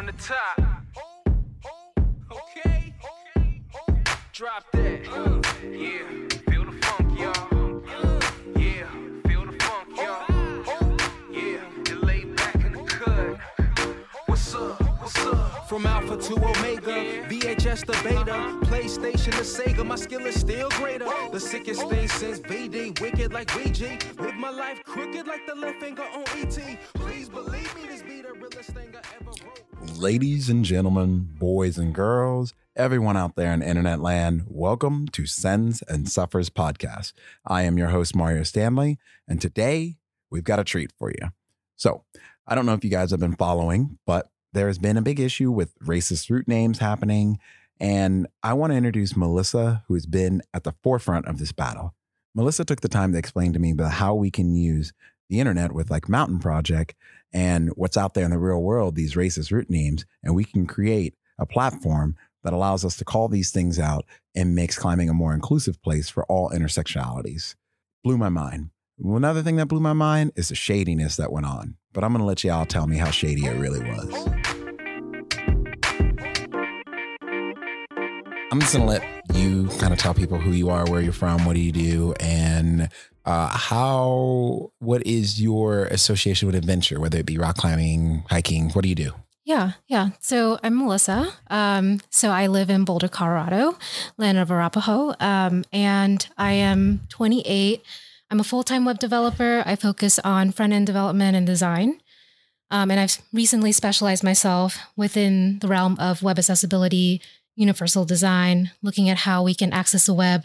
from the top. Okay. Drop that. Yeah. Feel the funk, y'all. Yeah. Feel the funk, y'all. Yeah. Back in the cut. What's up? What's up? From Alpha to Omega, VHS to Beta, PlayStation to Sega, my skill is still greater. The sickest thing since VD, wicked like VG. Live my life crooked like the left finger on ET. Please believe me, Ladies and gentlemen, boys and girls, everyone out there in internet land, welcome to Sends and Suffers podcast. I am your host, Mario Stanley, and today we've got a treat for you. So, I don't know if you guys have been following, but there has been a big issue with racist route names happening. And I want to introduce Melissa, who has been at the forefront of this battle. Melissa took the time to explain to me about how we can use the internet with like Mountain Project and what's out there in the real world, these racist route names, and we can create a platform that allows us to call these things out and makes climbing a more inclusive place for all intersectionalities. Blew my mind. Another thing that blew my mind is the shadiness that went on, but I'm going to let y'all tell me how shady it really was. I'm just going to let you kind of tell people who you are, where you're from, what do you do, and uh, how, what is your association with adventure, whether it be rock climbing, hiking, what do you do? Yeah, yeah. So I'm Melissa. Um, so I live in Boulder, Colorado, land of Arapaho, um, and I am 28. I'm a full time web developer. I focus on front end development and design. Um, and I've recently specialized myself within the realm of web accessibility, universal design, looking at how we can access the web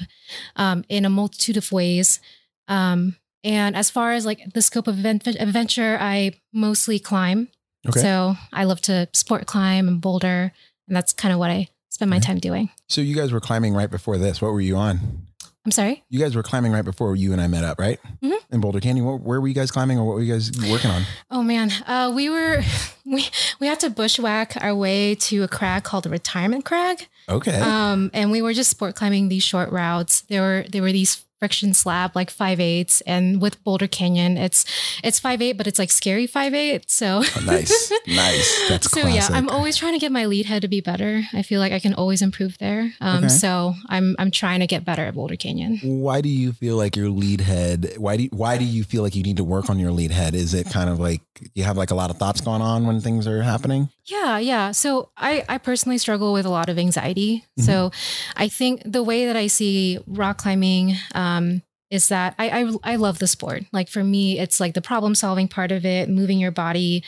um, in a multitude of ways. Um, and as far as like the scope of event- adventure, I mostly climb. Okay. So I love to sport climb and boulder, and that's kind of what I spend my Okay. time doing. So you guys were climbing right before this. What were you on? I'm sorry. You guys were climbing right before you and I met up, right? Mhm. In Boulder Canyon. What, where were you guys climbing, or what were you guys working on? Oh man, uh, we were we we had to bushwhack our way to a crag called the Retirement Crag, Okay. um, and we were just sport climbing these short routes. There were there were these friction slab like five eights, and with Boulder Canyon, it's it's five eight, but it's like scary five eight. So Oh, nice, nice. That's so classic. yeah, I'm always trying to get my lead head to be better. I feel like I can always improve there. Um, Okay. So I'm I'm trying to get better at Boulder Canyon. Why do you feel like your lead head? Why do you, why do you feel like you need to work on your lead head? Is it kind of like you have like a lot of thoughts going on when things are happening? Yeah, yeah. So I, I personally struggle with a lot of anxiety. Mm-hmm. So I think the way that I see rock climbing um, is that I, I I love the sport. Like for me, it's like the problem solving part of it, moving your body,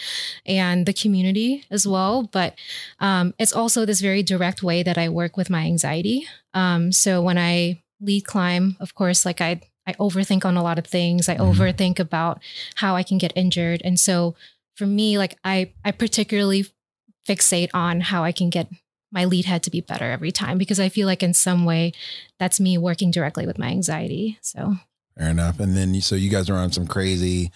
and the community as well. But um, it's also this very direct way that I work with my anxiety. Um, so when I lead climb, of course, like I I overthink on a lot of things. I Mhm. overthink about how I can get injured, and so for me, like I I particularly fixate on how I can get my lead head to be better every time because I feel like in some way that's me working directly with my anxiety. So Fair enough. And then so you guys are on some crazy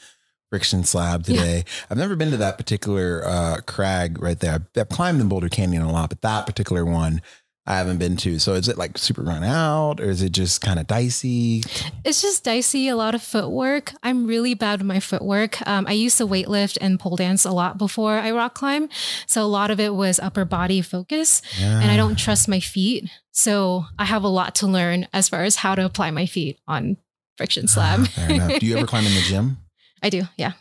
friction slab today. I've never been to that particular uh, crag right there. I've, I've climbed in Boulder Canyon a lot, but that particular one I haven't been to. So is it like super run out, or is it just kind of dicey? it's just dicey, a lot of footwork. I'm really bad with my footwork. Um, I used to weightlift and pole dance a lot before I rock climb. So a lot of it was upper body focus and I don't trust my feet. So I have a lot to learn as far as how to apply my feet on friction slab. Fair enough. Do you ever climb in the gym? I do. Yeah.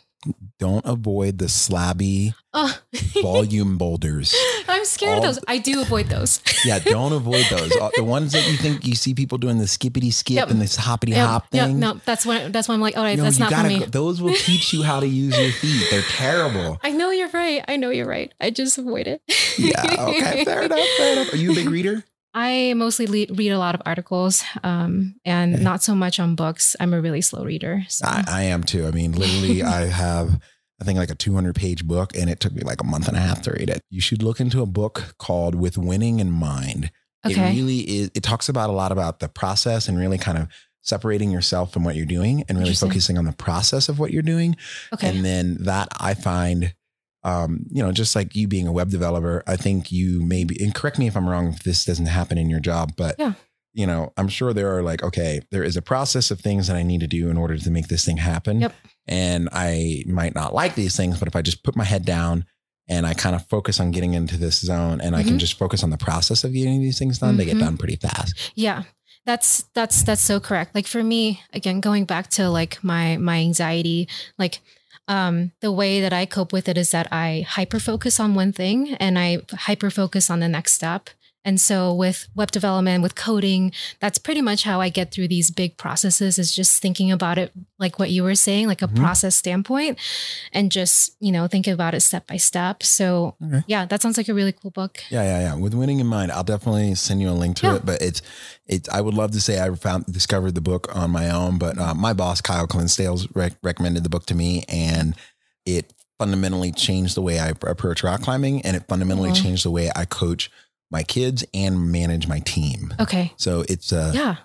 Don't avoid the slabby Oh, volume boulders. I'm scared All of those. I do avoid those. Yeah, don't avoid those. Uh, The ones that you think you see people doing the skippity skip Yep. and this hoppity Yep, hop yep, thing. no, that's when that's when I'm like, all right, No, that's not for gotta me. those will teach you how to use your feet. They're terrible. I know you're right. I know you're right. I just avoid it. Yeah. Okay. Fair enough. Fair enough. Are you a big reader? I mostly le- read a lot of articles um, and Okay. not so much on books. I'm a really slow reader. So. I, I am too. I mean, literally, I have, I think, like a 200 page book, and it took me like a month and a half to read it. You should look into a book called With Winning in Mind. It okay. really is, it talks about a lot about the process and really kind of separating yourself from what you're doing and really focusing on the process of what you're doing. okay. And then that I find, um, you know, just like you being a web developer, I think you maybe, and correct me if I'm wrong if this doesn't happen in your job, but Yeah. you know, I'm sure there are like, okay, there is a process of things that I need to do in order to make this thing happen. Yep. And I might not like these things, but if I just put my head down and I kind of focus on getting into this zone and I can Mhm. just focus on the process of getting these things done, they get Mhm. done pretty fast. Yeah. That's that's that's so correct. Like for me, again, going back to like my my anxiety, like um the way that I cope with it is that I hyper focus on one thing and I hyper focus on the next step. And so with web development, with coding, that's pretty much how I get through these big processes is just thinking about it like what you were saying, like a Mhm. process standpoint and just, you know, think about it step by step. So Okay. yeah, that sounds like a really cool book. Yeah, yeah, yeah. With winning in mind, I'll definitely send you a link to Yeah. it. But it's, it's. I would love to say I found discovered the book on my own, but uh, my boss Kyle Clinsdale rec- recommended the book to me, and it fundamentally changed the way I approach rock climbing, and it fundamentally Mhm. changed the way I coach my kids and manage my team. Okay. So it's a, Yeah.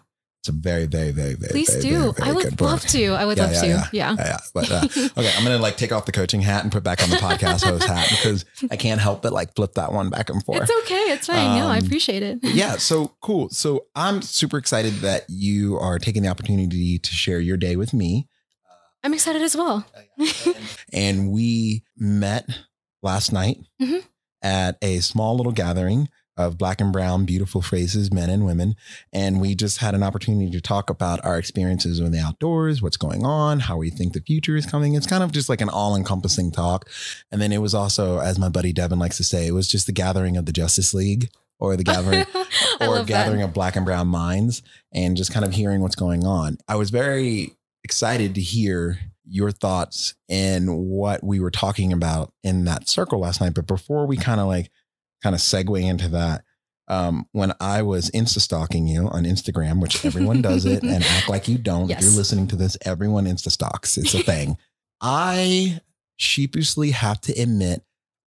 it's a very, very, very, very, Please very, do. very, very I would book. love to. I would Yeah, love yeah, to. yeah. Yeah. Yeah. But uh, okay, I'm gonna like take off the coaching hat and put back on the podcast host hat because I can't help but like flip that one back and forth. It's okay. It's fine. no, I Um, appreciate it. Yeah, so cool. So I'm super excited that you are taking the opportunity to share your day with me. I'm excited as well. And we met last night Mhm. at a small little gathering of black and brown, beautiful faces, men and women. And we just had an opportunity to talk about our experiences in the outdoors, what's going on, how we think the future is coming. It's kind of just like an all encompassing talk. And then it was also, as my buddy Devin likes to say, it was just the gathering of the Justice League or the gathering or gathering that. of black and brown minds and just kind of hearing what's going on. I was very excited to hear your thoughts and what we were talking about in that circle last night. But before we kind of like kind of segue into that, um, when I was insta stalking you on Instagram, which everyone does it and act like you don't. If you're listening to this, everyone insta stalks. It's a thing. I sheepishly have to admit,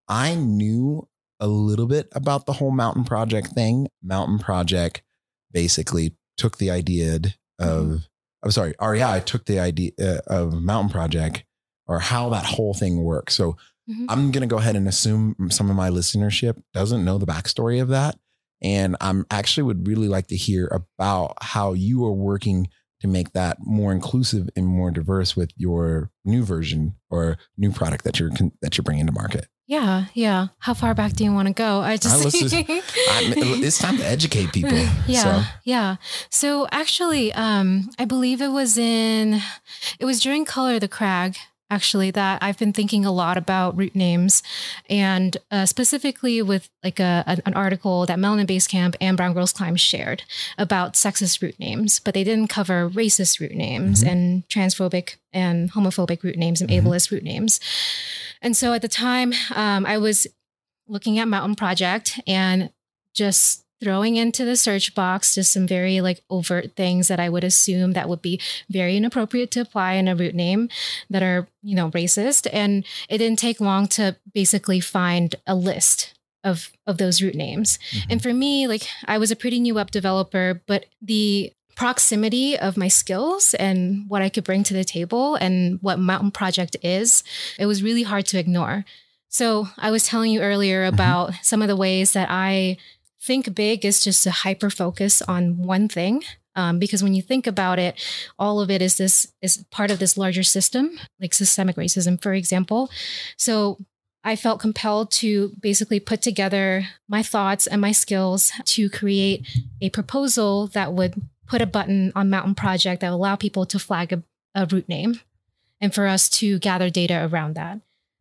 I knew a little bit about the whole mountain project thing. Mountain project basically took the idea of, I'm sorry, REI took the idea uh, of mountain project or how that whole thing works. So Mhm. I'm going to go ahead and assume some of my listenership doesn't know the backstory of that. And I'm actually would really like to hear about how you are working to make that more inclusive and more diverse with your new version or new product that you're that you're bringing to market. Yeah, yeah. How far back do you want to go? I just I'm, it's time to educate people. yeah, So, yeah. So actually, um, I believe it was in, it was during Color the Crag. Actually, that I've been thinking a lot about route names, and uh, specifically with like a, an, an article that Melanin Base Camp and Brown Girls Climb shared about sexist route names, but they didn't cover racist route names Mhm. and transphobic and homophobic route names and Mhm. ableist route names. And so at the time, um, I was looking at Mountain Project and just throwing into the search box just some very like overt things that I would assume that would be very inappropriate to apply in a route name that are, you know, racist. And it didn't take long to basically find a list of of those route names. Mm-hmm. And for me, like I was a pretty new web developer, but the proximity of my skills and what I could bring to the table and what Mountain Project is, it was really hard to ignore. So I was telling you earlier mm-hmm. about some of the ways that I think big is just a hyper focus on one thing. Um, because when you think about it, all of it is this is part of this larger system, like systemic racism, for example. So I felt compelled to basically put together my thoughts and my skills to create a proposal that would put a button on Mountain Project that would allow people to flag a, a route name and for us to gather data around that.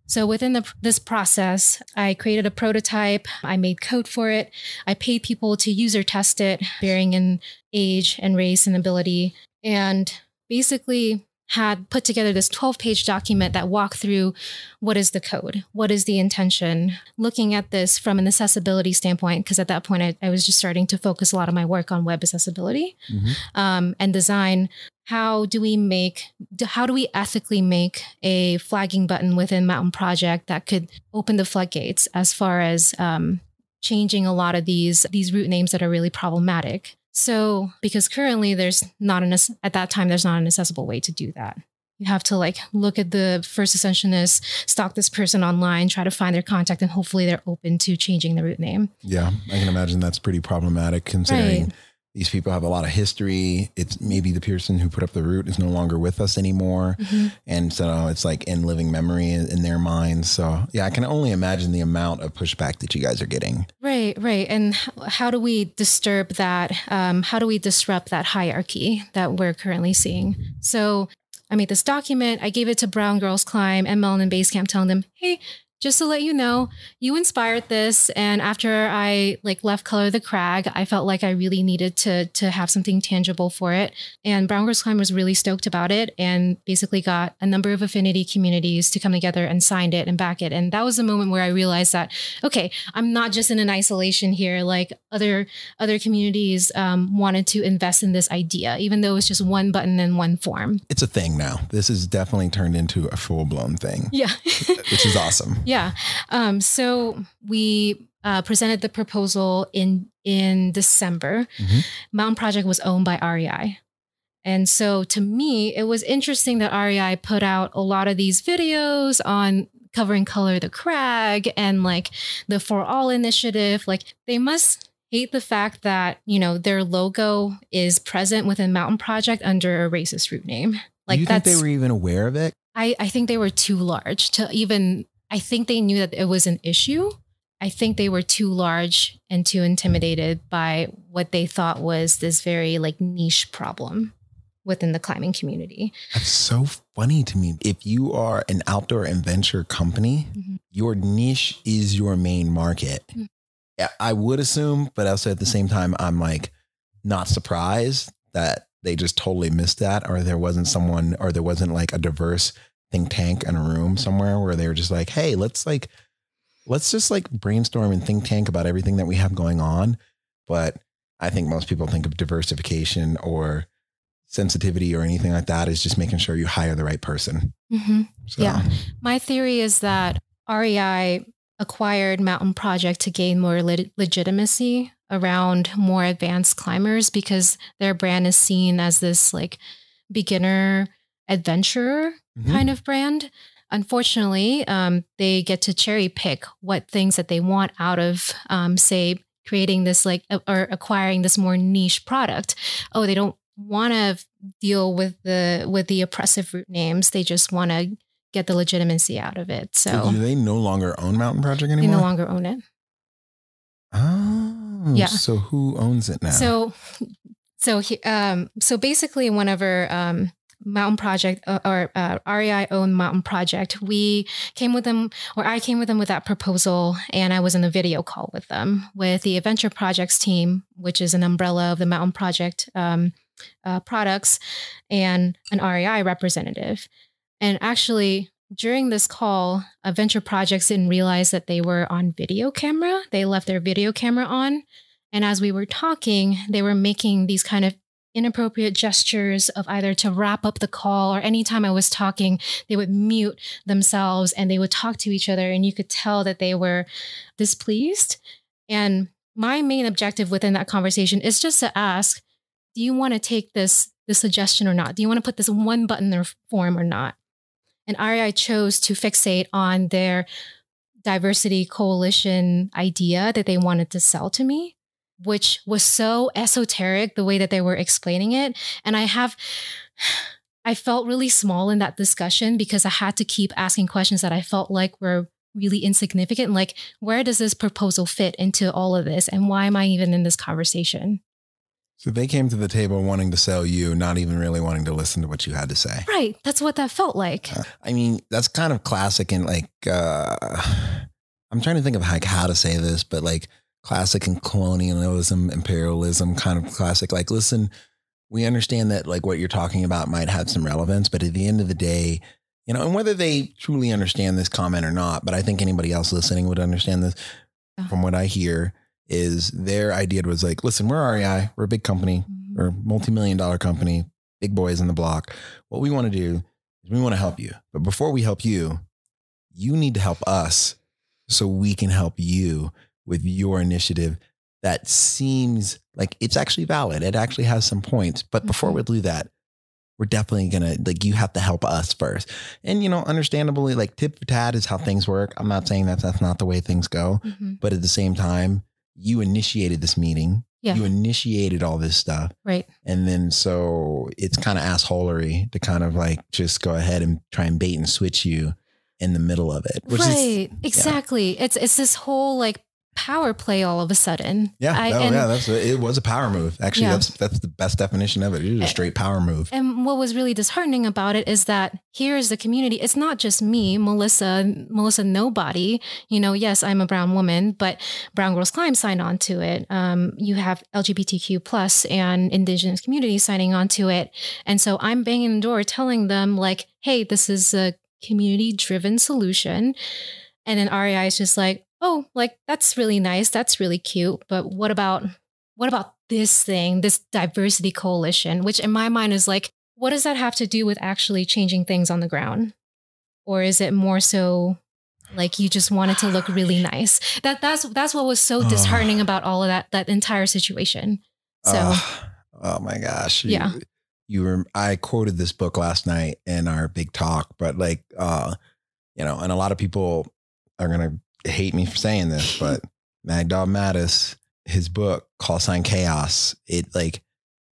So within the, this process, I created a prototype. I made code for it. I paid people to user test it, varying in age and race and ability, and basically had put together this 12 page document that walked through what is the code, what is the intention, looking at this from an accessibility standpoint, because at that point I, I was just starting to focus a lot of my work on web accessibility Mhm. um, and design. How do we make, how do we ethically make a flagging button within Mountain Project that could open the floodgates as far as um, changing a lot of these these route names that are really problematic? So, because currently there's not an at that time there's not an accessible way to do that. You have to like look at the first ascensionist, stalk this person online, try to find their contact, and hopefully they're open to changing the route name. Yeah, I can imagine that's pretty problematic considering Right. These people have a lot of history. It's maybe the person who put up the route is no longer with us anymore. Mhm. And so it's like in living memory in, in their minds. So yeah, I can only imagine the amount of pushback that you guys are getting. Right, right. And how do we disturb that? Um, how do we disrupt that hierarchy that we're currently seeing? So I made this document. I gave it to Brown Girls Climb and Melanin Basecamp, telling them, "Hey, just to let you know, you inspired this." And after I like left Color the Crag, I felt like I really needed to to have something tangible for it. And Brown Girls Climb was really stoked about it, and basically got a number of affinity communities to come together and signed it and back it. And that was the moment where I realized that okay, I'm not just in an isolation here. Like other other communities um, wanted to invest in this idea, even though it's just one button and one form. It's a thing now. This is definitely turned into a full blown thing, Yeah, which is awesome. Yeah. Um, so we uh, presented the proposal in in December. Mhm. Mountain Project was owned by REI. And so to me, it was interesting that REI put out a lot of these videos on covering color the crag and like the for all initiative. Like they must hate the fact that, you know, their logo is present within Mountain Project under a racist route name. Like Do you think they were even aware of it? I, I think they were too large to even I think they knew that it was an issue. I think they were too large and too intimidated by what they thought was this very like niche problem within the climbing community. That's so funny to me. If you are an outdoor adventure company, Mhm. your niche is your main market. Mm. Yeah, I would assume, but also at the same time, I'm like not surprised that they just totally missed that, or there wasn't someone, or there wasn't like a diverse think tank in a room somewhere where they were just like, hey, let's like, let's just like brainstorm and think tank about everything that we have going on. But I think most people think of diversification or sensitivity or anything like that is just making sure you hire the right person. Mm-hmm. So, Yeah. My theory is that REI acquired Mountain Project to gain more leg- legitimacy around more advanced climbers because their brand is seen as this like beginner adventurer Mhm. kind of brand. Unfortunately, um, they get to cherry pick what things that they want out of, um, say, creating this like or acquiring this more niche product. Oh, they don't want to deal with the with the oppressive route names. They just want to get the legitimacy out of it. So So do they no longer own Mountain Project anymore? they no longer own it. Oh, Yeah. So who owns it now? So, so he, um, so basically, whenever um, Mountain Project uh, or uh, REI owned Mountain Project, we came with them, or I came with them with that proposal, and I was in a video call with them with the Adventure Projects team, which is an umbrella of the Mountain Project um, uh, products, and an REI representative. And actually, during this call, Adventure Projects didn't realize that they were on video camera. They left their video camera on. And as we were talking, they were making these kind of inappropriate gestures of either to wrap up the call or anytime I was talking, they would mute themselves and they would talk to each other. And you could tell that they were displeased. And my main objective within that conversation is just to ask, do you want to take this, this suggestion or not? Do you want to put this one button in form or not? And REI chose to fixate on their diversity coalition idea that they wanted to sell to me which was so esoteric the way that they were explaining it. And I have, I felt really small in that discussion because I had to keep asking questions that I felt like were really insignificant. Like, where does this proposal fit into all of this? And why am I even in this conversation? so they came to the table wanting to sell you, not even really wanting to listen to what you had to say. Right. That's what that felt like. I mean, that's kind of classic and like uh I'm trying to think of like how to say this, but like classic and colonialism, imperialism, kind of classic. Like, listen, we understand that like what you're talking about might have some relevance, but at the end of the day, you know, and whether they truly understand this comment or not, but I think anybody else listening would understand this Yeah. from what I hear is their idea was like, listen, we're REI, we're a big company, Mhm. or a multi-million dollar company, big boys in the block. What we want to do is we want to help you. But before we help you, you need to help us so we can help you with your initiative that seems like it's actually valid. It actually has some points. But before Mhm. we do that, we're definitely gonna like you have to help us first. And you know, understandably, like tip for tat is how things work. I'm not saying that that's not the way things go, Mhm. but at the same time, you initiated this meeting. Yeah. You initiated all this stuff. Right. And then so it's kind of assholery to kind of like just go ahead and try and bait and switch you in the middle of it. Which is right. exactly. It's it's this whole like power play all of a sudden. yeah, I- no, and- yeah, that's a, it was a power move. Actually, Yeah. that's that's the best definition of it. It was a Eh, straight power move. And what was really disheartening about it is that here is the community. It's not just me, Melissa, Melissa Nobody. You know, yes, I'm a brown woman, but Brown Girls Climb signed on to it. Um, you have LGBTQ plus and indigenous communities signing on to it. And so I'm banging the door telling them like, hey, this is a community driven solution. And then REI is just like, oh, like that's really nice. That's really cute. But what about what about this thing, this diversity coalition, which in my mind is like, what does that have to do with actually changing things on the ground? Or is it more so like you just wanted to look really nice? That that's that's what was so disheartening about all of that that entire situation. So Ugh. oh my gosh. You- Yeah. You were I quoted this book last night in our big talk, but like uh, you know, and a lot of people are gonna hate me for saying this, but Mad Dog Mattis, his book, Call Sign Chaos, it like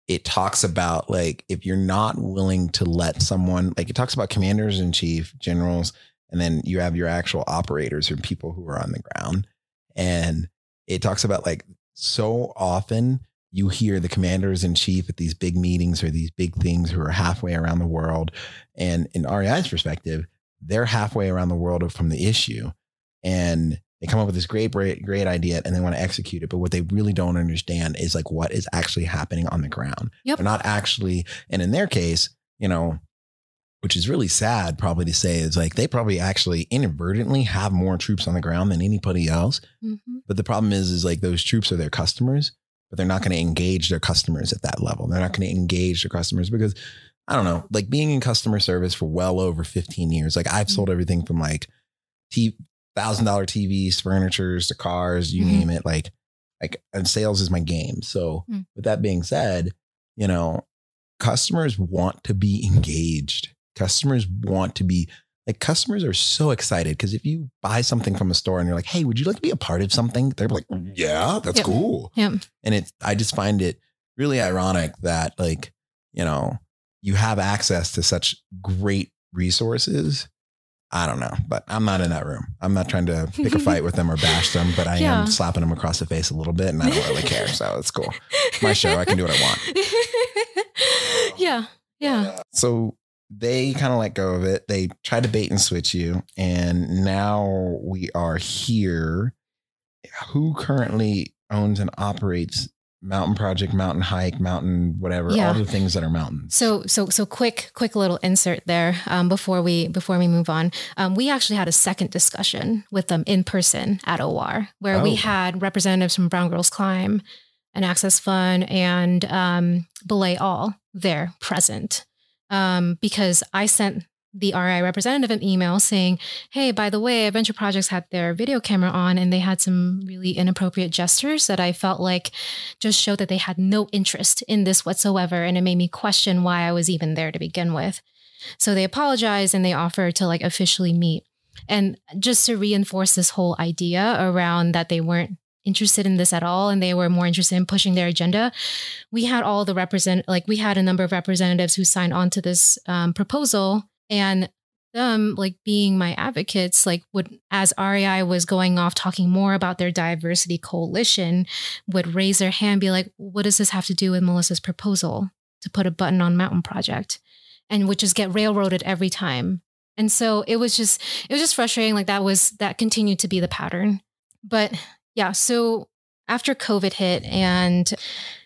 it talks about like if you're not willing to let someone like it talks about commanders in chief, generals, and then you have your actual operators or people who are on the ground. And it talks about like so often you hear the commanders in chief at these big meetings or these big things who are halfway around the world. And in REI's perspective, they're halfway around the world from the issue. And they come up with this great, great, great idea and they want to execute it. But what they really don't understand is like what is actually happening on the ground. Yep. They're not actually, and in their case, you know, which is really sad probably to say is like they probably actually inadvertently have more troops on the ground than anybody else. mhm. But the problem is, is like those troops are their customers, but they're not going to engage their customers at that level. They're not going to engage their customers because I don't know, like being in customer service for well over 15 years, like I've sold everything from like T thousand dollar TVs, furnitures to cars, you Mhm. name it. Like, like, and sales is my game. So Mm. with that being said, you know, customers want to be engaged. Customers want to be like customers are so excited because if you buy something from a store and you're like, "Hey, would you like to be a part of something?" They're like, "Yeah, that's Yep. cool." Yep. And it, I just find it really ironic that like, you know, you have access to such great resources. I don't know, but I'm not in that room. I'm not trying to pick a fight with them or bash them, but I Yeah. am slapping them across the face a little bit, and I don't really care. So it's cool. My show. I can do what I want. yeah. Yeah. So they kind of let go of it. They tried to bait and switch you, and now we are here. Who currently owns and operates Mountain Project, Mountain Hike, Mountain whatever, Yeah. all the things that are mountains? So so so quick quick little insert there um, before we before we move on. Um, we actually had a second discussion with them in person at OR where Oh. we had representatives from Brown Girls Climb, and Access Fund, and um, Belay All there present um, because I sent the REI representative an email saying, "Hey, by the way, Adventure Projects had their video camera on, and they had some really inappropriate gestures that I felt like." just showed that they had no interest in this whatsoever. And it made me question why I was even there to begin with. So they apologized and they offered to like officially meet. And just to reinforce this whole idea around that they weren't interested in this at all and they were more interested in pushing their agenda, we had all the represent like we had a number of representatives who signed on to this um, proposal and them like being my advocates like would as REI was going off talking more about their diversity coalition would raise their hand, be like, what does this have to do with Melissa's proposal to put a button on Mountain Project? And would just get railroaded every time. And so it was just, it was just frustrating. Like that was, that continued to be the pattern. But yeah, so after COVID hit and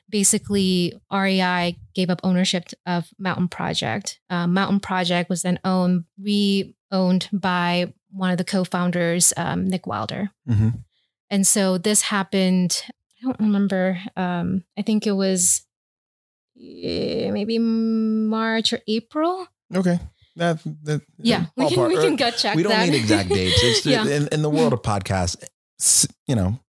basically REI gave up ownership of Mountain Project, uh, Mountain Project was then owned, re owned by one of the co founders, um, Nick Wilder. Mhm. And so this happened, I don't remember. Um, I think it was maybe March or April. Okay. That, that, Yeah, we can, ballpark. we can gut check we don't that. need exact dates. It's Yeah. in, in the world of podcasts, s- you know,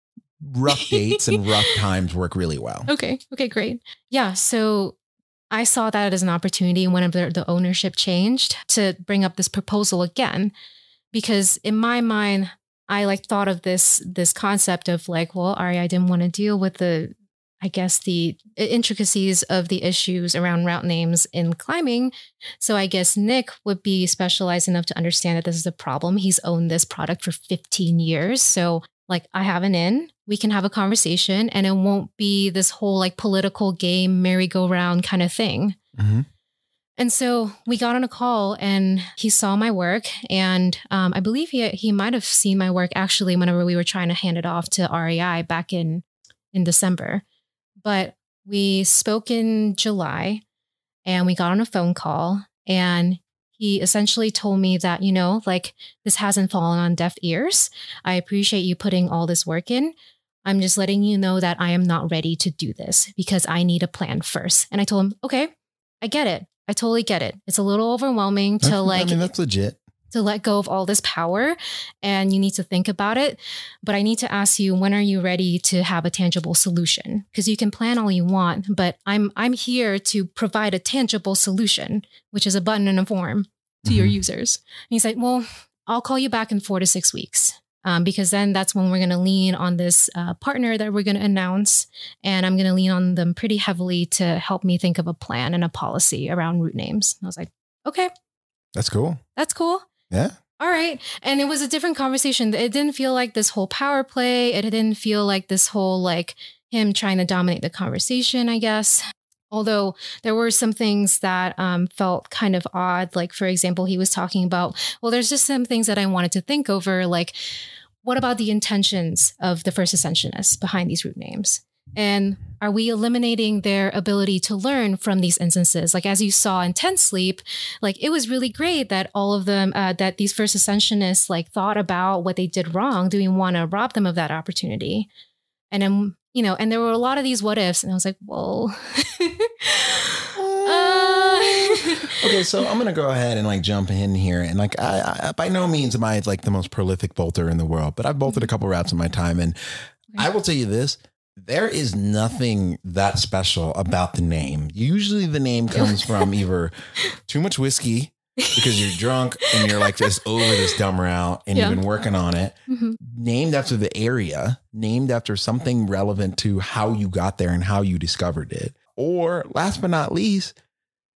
rough dates and rough times work really well. Okay. Okay, great. Yeah. So I saw that as an opportunity when the, the ownership changed to bring up this proposal again. Because in my mind, I like thought of this this concept of like, well, REI, I didn't want to deal with the I guess the intricacies of the issues around route names in climbing. So I guess Nick would be specialized enough to understand that this is a problem. He's owned this product for 15 years. So like I have an in, we can have a conversation and it won't be this whole like political game merry-go-round kind of thing. Mhm. And so we got on a call and he saw my work. And um, I believe he, he might have seen my work actually whenever we were trying to hand it off to REI back in, in December. But we spoke in July and we got on a phone call and he essentially told me that, you know, like this hasn't fallen on deaf ears. I appreciate you putting all this work in. I'm just letting you know that I am not ready to do this because I need a plan first. And I told him, okay, I get it. I totally get it. It's a little overwhelming to like I mean, that's legit. to let go of all this power and you need to think about it. But I need to ask you, when are you ready to have a tangible solution? Because you can plan all you want, but I'm I'm here to provide a tangible solution, which is a button and a form to your Mhm. users. And he's like, Well, I'll call you back in four to six weeks. Um, because then that's when we're going to lean on this uh, partner that we're going to announce. And I'm going to lean on them pretty heavily to help me think of a plan and a policy around route names. And I was like, okay, That's cool. that's cool Yeah. all right. And it was a different conversation. It didn't feel like this whole power play. It didn't feel like this whole like him trying to dominate the conversation, I guess. Although there were some things that um, felt kind of odd. Like, for example, he was talking about, well, there's just some things that I wanted to think over. Like, what about the intentions of the first ascensionists behind these route names? And are we eliminating their ability to learn from these instances? Like, as you saw in Ten Sleep, like it was really great that all of them uh, that these first ascensionists like thought about what they did wrong do we want to rob them of that opportunity and I'm, you know and there were a lot of these what ifs and i was like whoa. uh, Okay, so I'm gonna go ahead and like jump in here, and like I, I by no means am I like the most prolific bolter in the world, but I've bolted a couple routes in my time, and I will tell you this: there is nothing that special about the name. Usually, the name comes from either too much whiskey because you're drunk and you're like just over this dumb route, and Yeah. you've been working on it. Mhm. Named after the area, named after something relevant to how you got there and how you discovered it. Or last but not least,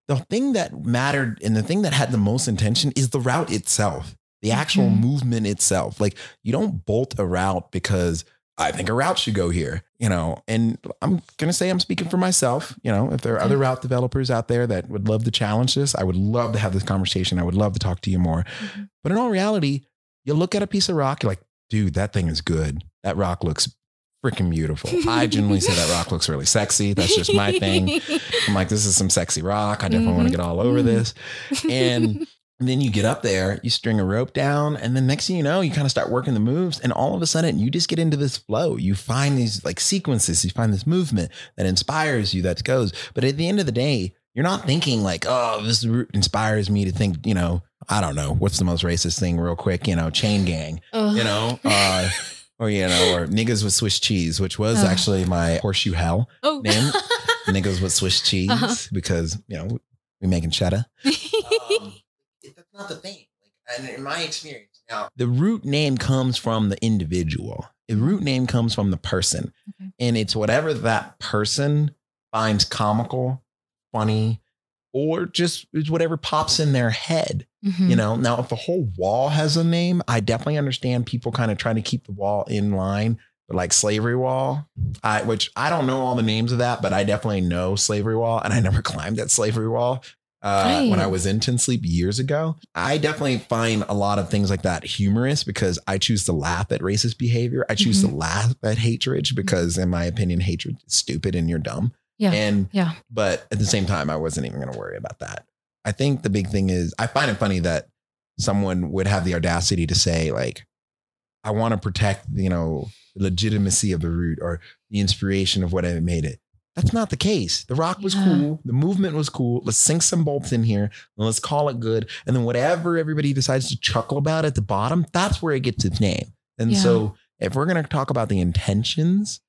the thing that mattered and the thing that had the most intention is the route itself, the actual Mhm. movement itself. Like you don't bolt a route because I think a route should go here, you know. And I'm gonna say I'm speaking for myself. You know, if there are other route developers out there that would love to challenge this, I would love to have this conversation. I would love to talk to you more. Mhm. But in all reality, you look at a piece of rock, you're like, dude, that thing is good. That rock looks freaking beautiful. I generally say that rock looks really sexy. That's just my thing. I'm like, this is some sexy rock. I definitely want to get all over Mhm. this. And then you get up there, you string a rope down, and then next thing you know, you kind of start working the moves, and all of a sudden you just get into this flow. You find these like sequences, you find this movement that inspires you, that goes. But at the end of the day, you're not thinking like, oh, this inspires me to think, you know, I don't know, what's the most racist thing, real quick, you know, chain gang, you know, uh, or you know, or niggas with Swiss cheese, which was actually my horseshoe hell oh name. niggas with Swiss cheese Uh-huh. because you know we making cheddar. That's not the thing. Like, and in my experience, now the route name comes from the individual. The route name comes from the person, Okay. and it's whatever that person finds comical, funny, or just it's whatever pops in their head. Mhm. You know, now if the whole wall has a name, I definitely understand people kind of trying to keep the wall in line. But like slavery wall, I which I don't know all the names of that, but I definitely know slavery wall, and I never climbed that slavery wall uh, when I was in 10 Sleep years ago. I definitely find a lot of things like that humorous because I choose to laugh at racist behavior. I choose to laugh at hatred because, in my opinion, hatred is stupid and you're dumb. Yeah. And Yeah. but at the same time, I wasn't even going to worry about that. I think the big thing is I find it funny that someone would have the audacity to say like, "I want to protect," you know, the legitimacy of the route or the inspiration of what I made it. That's not the case. The rock was Yeah. cool. The movement was cool. Let's sink some bolts in here and let's call it good. And then whatever everybody decides to chuckle about at the bottom, that's where it gets its name. And Yeah. so if we're going to talk about the intentions,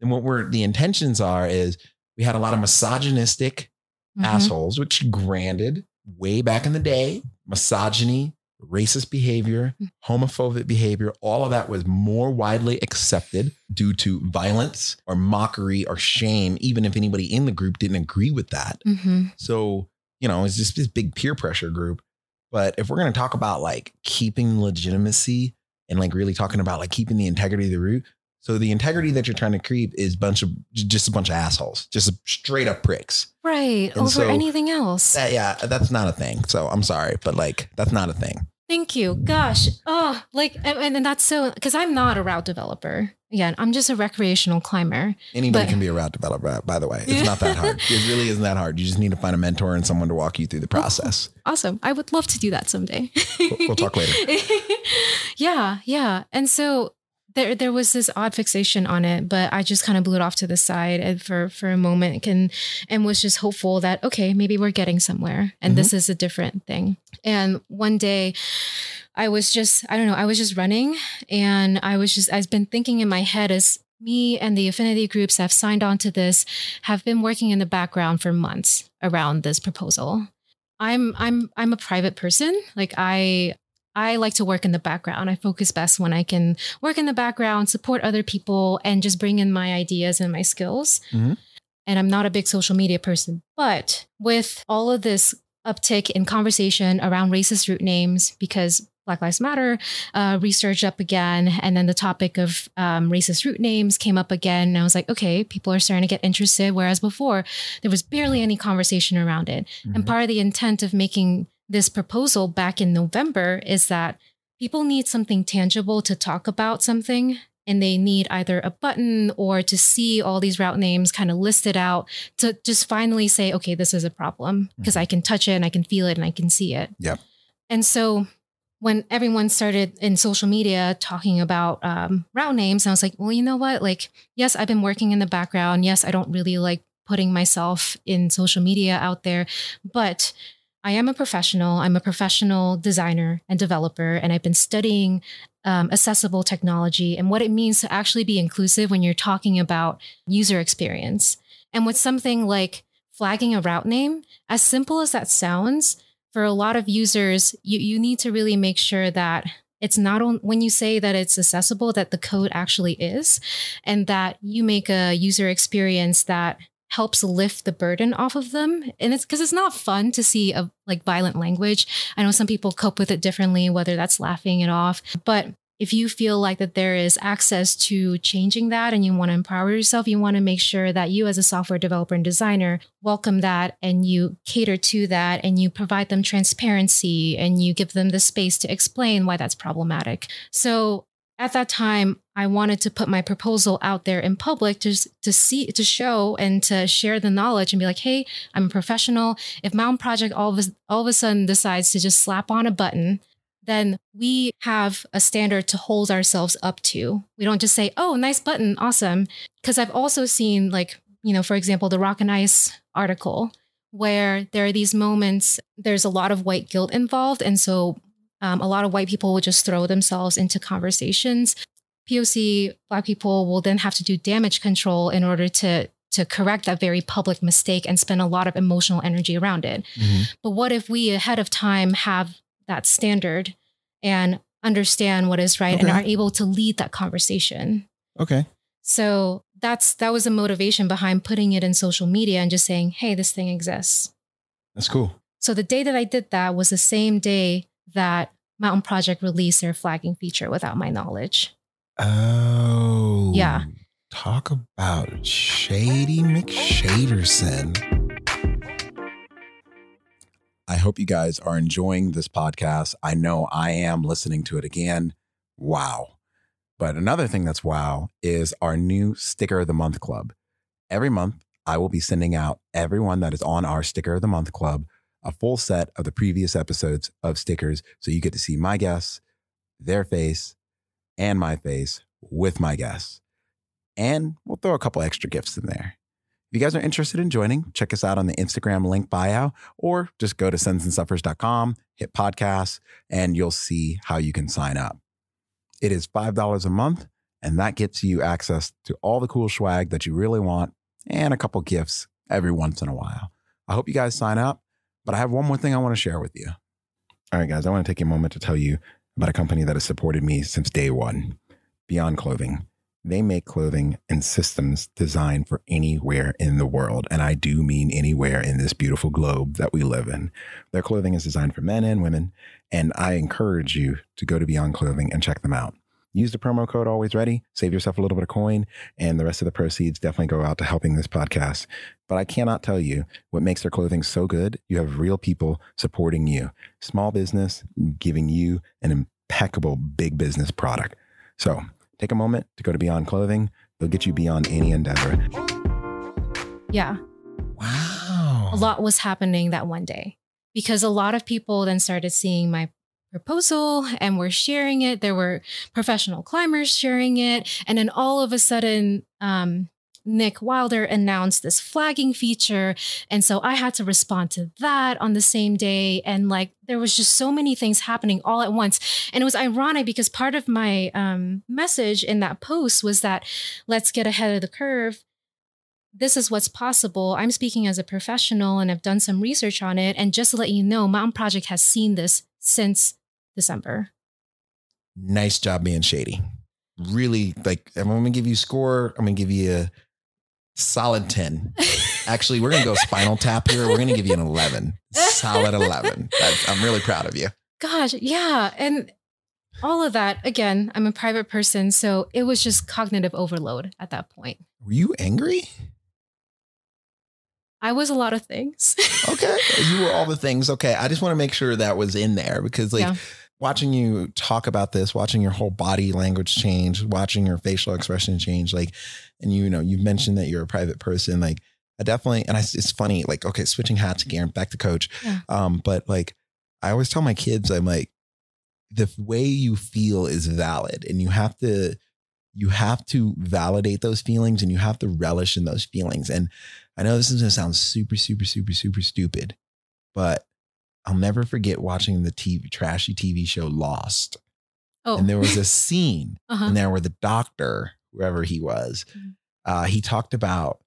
then what we're the intentions are is we had a lot of misogynistic Mhm. assholes, which granted, way back in the day, misogyny, racist behavior, homophobic behavior, all of that was more widely accepted due to violence or mockery or shame, even if anybody in the group didn't agree with that. hmm So, you know, it's just this big peer pressure group. But if we're going to talk about like keeping legitimacy and like really talking about like keeping the integrity of the route, so the integrity that you're trying to creep is bunch of just a bunch of assholes, just straight up pricks. Right. And Over so anything else. That, yeah, that's not a thing. So I'm sorry, but like that's not a thing. Thank you. Gosh. Oh, like, and, and that's so, because I'm not a route developer. Again, I'm just a recreational climber. Anybody But- can be a route developer, by the way. It's not that hard. It really isn't that hard. You just need to find a mentor and someone to walk you through the oh, process. Awesome. I would love to do that someday. We'll, we'll talk later. yeah, yeah. And so there there was this odd fixation on it, but I just kind of blew it off to the side eh, for for a moment and and was just hopeful that okay, maybe we're getting somewhere and this mm-hmm. is a different thing. And one day I was just I don't know, I was just running and I was just I've been thinking in my head as me and the affinity groups have signed on to this have been working in the background for months around this proposal. I'm I'm I'm a private person. Like I I like to work in the background. I focus best when I can work in the background, support other people, and just bring in my ideas and my skills. Mhm. And I'm not a big social media person. But with all of this uptick in conversation around racist route names, because Black Lives Matter uh, research up again, and then the topic of um, racist route names came up again. And I was like, okay, people are starting to get interested. Whereas before, there was barely any conversation around it. And Mhm. part of the intent of making this proposal back in November is that people need something tangible to talk about something. And they need either a button or to see all these route names kind of listed out to just finally say, okay, this is a problem because I can touch it and I can feel it and I can see it. Yep. And so when everyone started in social media talking about um, route names, I was like, well, you know what? Like, yes, I've been working in the background. Yes, I don't really like putting myself in social media out there, but I am a professional. I'm a professional designer and developer, and I've been studying um, accessible technology and what it means to actually be inclusive when you're talking about user experience. And with something like flagging a route name, as simple as that sounds, for a lot of users, you, you need to really make sure that it's not on when you say that it's accessible, that the code actually is, and that you make a user experience that helps lift the burden off of them. And it's because it's not fun to see a like violent language. I know some people cope with it differently, whether that's laughing it off. But if you feel like that there is access to changing that and you want to empower yourself, you want to make sure that you as a software developer and designer welcome that and you cater to that and you provide them transparency and you give them the space to explain why that's problematic. So at that time, I wanted to put my proposal out there in public to, to see, to show and to share the knowledge and be like, hey, I'm a professional. If Mountain Project all of a, all of a sudden decides to just slap on a button, then we have a standard to hold ourselves up to. We don't just say, oh, nice button, awesome. Because I've also seen, like, you know, for example, the Rock and Ice article, where there are these moments, there's a lot of white guilt involved. And so um, a lot of white people will just throw themselves into conversations. POC Black people will then have to do damage control in order to to correct that very public mistake and spend a lot of emotional energy around it. Mhm. But what if we ahead of time have that standard and understand what is right and are able to lead that conversation? Okay. So that's that was the motivation behind putting it in social media and just saying, "Hey, this thing exists." That's cool. So the day that I did that was the same day that Mountain Project released their flagging feature without my knowledge. Oh. Yeah. Talk about Shady McShaderson. I hope you guys are enjoying this podcast. I know I am listening to it again. Wow. But another thing that's wow is our new Sticker of the Month Club. Every month, I will be sending out everyone that is on our Sticker of the Month Club a full set of the previous episodes of stickers. So you get to see my guests, their face, and my face with my guests. And we'll throw a couple extra gifts in there. If you guys are interested in joining, check us out on the Instagram link bio, or just go to sensandsuffers.com, hit podcasts, and you'll see how you can sign up. It is $5 a month, and that gets you access to all the cool swag that you really want and a couple gifts every once in a while. I hope you guys sign up, but I have one more thing I want to share with you. All right, guys, I want to take a moment to tell you about a company that has supported me since day one Beyond Clothing. They make clothing and systems designed for anywhere in the world. And I do mean anywhere in this beautiful globe that we live in. Their clothing is designed for men and women. And I encourage you to go to Beyond Clothing and check them out. Use the promo code always ready, save yourself a little bit of coin, and the rest of the proceeds definitely go out to helping this podcast. But I cannot tell you what makes their clothing so good. You have real people supporting you, small business giving you an impeccable big business product. So take a moment to go to Beyond Clothing. They'll get you beyond any endeavor. Yeah. Wow. A lot was happening that one day because a lot of people then started seeing my proposal and we're sharing it. There were professional climbers sharing it. And then all of a sudden, um, Nick Wilder announced this flagging feature. And so I had to respond to that on the same day. And like there was just so many things happening all at once. And it was ironic because part of my um, message in that post was that let's get ahead of the curve. This is what's possible. I'm speaking as a professional and I've done some research on it. And just to let you know, Mountain Project has seen this since December. Nice job being shady. Really, like, I'm going to give you score. I'm going to give you a solid 10. Actually, we're going to go spinal tap here. We're going to give you an 11. Solid 11. That's, I'm really proud of you. Gosh, yeah. And all of that, again, I'm a private person. So it was just cognitive overload at that point. Were you angry? I was a lot of things. Okay. you were all the things. Okay. I just want to make sure that was in there because, like, Yeah. Watching you talk about this, watching your whole body language change, watching your facial expression change, like, and you know, you've mentioned that you're a private person. Like, I definitely, and I, it's funny, like, okay, switching hats again, back to coach. Yeah. Um, but like, I always tell my kids, I'm like, the way you feel is valid and you have to, you have to validate those feelings and you have to relish in those feelings. And I know this is going to sound super, super, super, super stupid, but I'll never forget watching the TV, trashy TV show Lost. Oh, And there was a scene uh-huh. and there where the doctor, whoever he was, Mhm. uh, he talked about,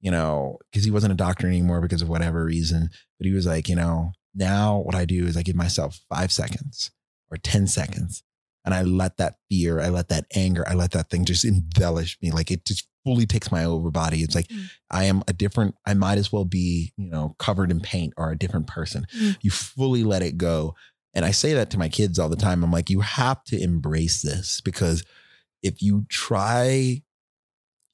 you know, because he wasn't a doctor anymore because of whatever reason, but he was like, you know, now what I do is I give myself five seconds or 10 seconds and I let that fear, I let that anger, I let that thing just embellish me. Like it just fully takes my over body. It's like Mm. I am a different, I might as well be, you know, covered in paint or a different person. Mm. You fully let it go. And I say that to my kids all the time. I'm like, you have to embrace this because if you try,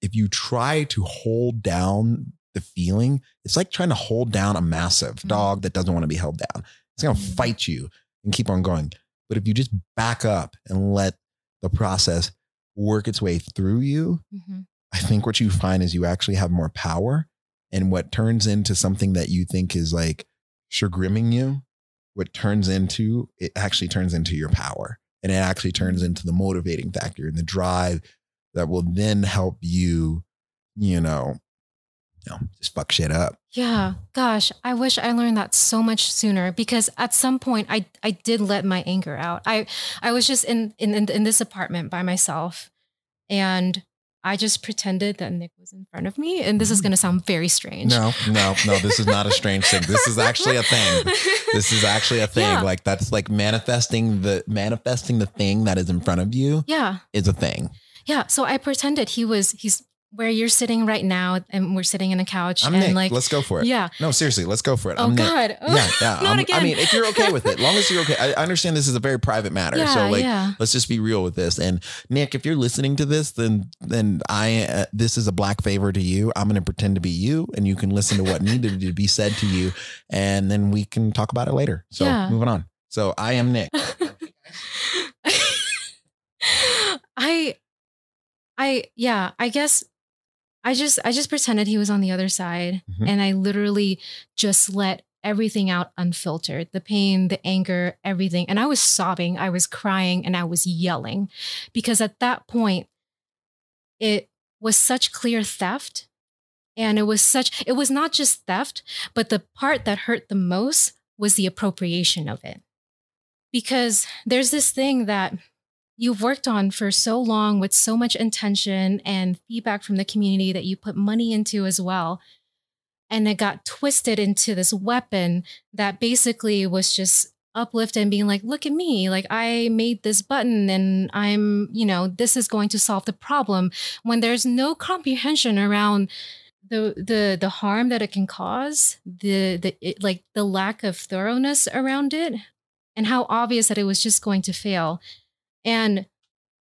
if you try to hold down the feeling, it's like trying to hold down a massive Mhm. dog that doesn't want to be held down. It's going to Mhm. fight you and keep on going. But if you just back up and let the process work its way through you, Mhm. I think what you find is you actually have more power. And what turns into something that you think is like chagrining you, what turns into, it actually turns into your power. And it actually turns into the motivating factor and the drive that will then help you, you know, you know, just fuck shit up. Yeah, gosh, I wish I learned that so much sooner because at some point I I did let my anger out. I I was just in in in, in this apartment by myself and I just pretended that Nick was in front of me and this is mm. going to sound very strange. No, no, no, this is not a strange thing. This is actually a thing. This is actually a thing. Yeah. Like that's like manifesting the manifesting the thing that is in front of you Yeah. is a thing. Yeah, so I pretended he was he's where you're sitting right now and we're sitting in a couch I'm and Nick. like let's go for it. yeah. No, seriously, let's go for it. Oh I'm Nick. god. Yeah, yeah. Not I'm- I mean, if you're okay with it, long as you're okay. I I understand this is a very private matter. yeah, so like yeah. let's just be real with this. And Nick, if you're listening to this, then then I uh, this is a black favor to you. I'm going to pretend to be you, and you can listen to what needed to be said to you, and then we can talk about it later. So Yeah. moving on. So I am Nick. I I yeah, I guess I just I just pretended he was on the other side Mhm. and I literally just let everything out unfiltered. The pain, the anger, everything. And I was sobbing, I was crying and I was yelling because at that point it was such clear theft and it was such it was not just theft, but the part that hurt the most was the appropriation of it. Because there's this thing that you've worked on for so long with so much intention and feedback from the community that you put money into as well. And it got twisted into this weapon that basically was just uplifted and being like, look at me, like I made this button and I'm, you know, this is going to solve the problem when there's no comprehension around the the the harm that it can cause, the the it, like the lack of thoroughness around it and how obvious that it was just going to fail. And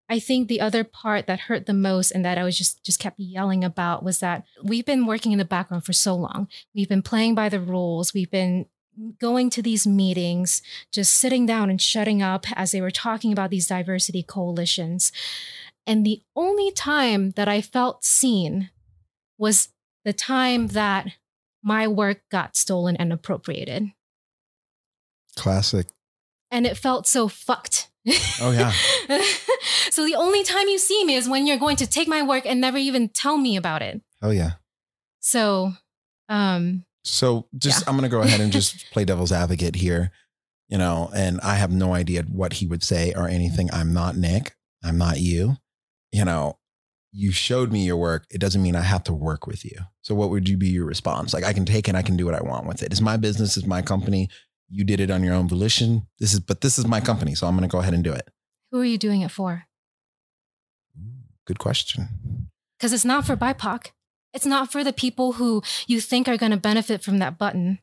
I think the other part that hurt the most and that I was just just kept yelling about was that we've been working in the background for so long. We've been playing by the rules. We've been going to these meetings, just sitting down and shutting up as they were talking about these diversity coalitions. And the only time that I felt seen was the time that my work got stolen and appropriated. Classic. And it felt so fucked. Oh, yeah. so the only time you see me is when you're going to take my work and never even tell me about it. Oh, yeah. So, um, So just, Yeah. I'm going to go ahead and just play devil's advocate here, you know, and I have no idea what he would say or anything. I'm not Nick. I'm not you. You know, you showed me your work. It doesn't mean I have to work with you. So what would you be your response? Like I can take it, I can do what I want with it. It's my business, it's my company. You did it on your own volition. This is, but this is my company. So I'm going to go ahead and do it. who are you doing it for? Good question. Because it's not for BIPOC. It's not for the people who you think are going to benefit from that button.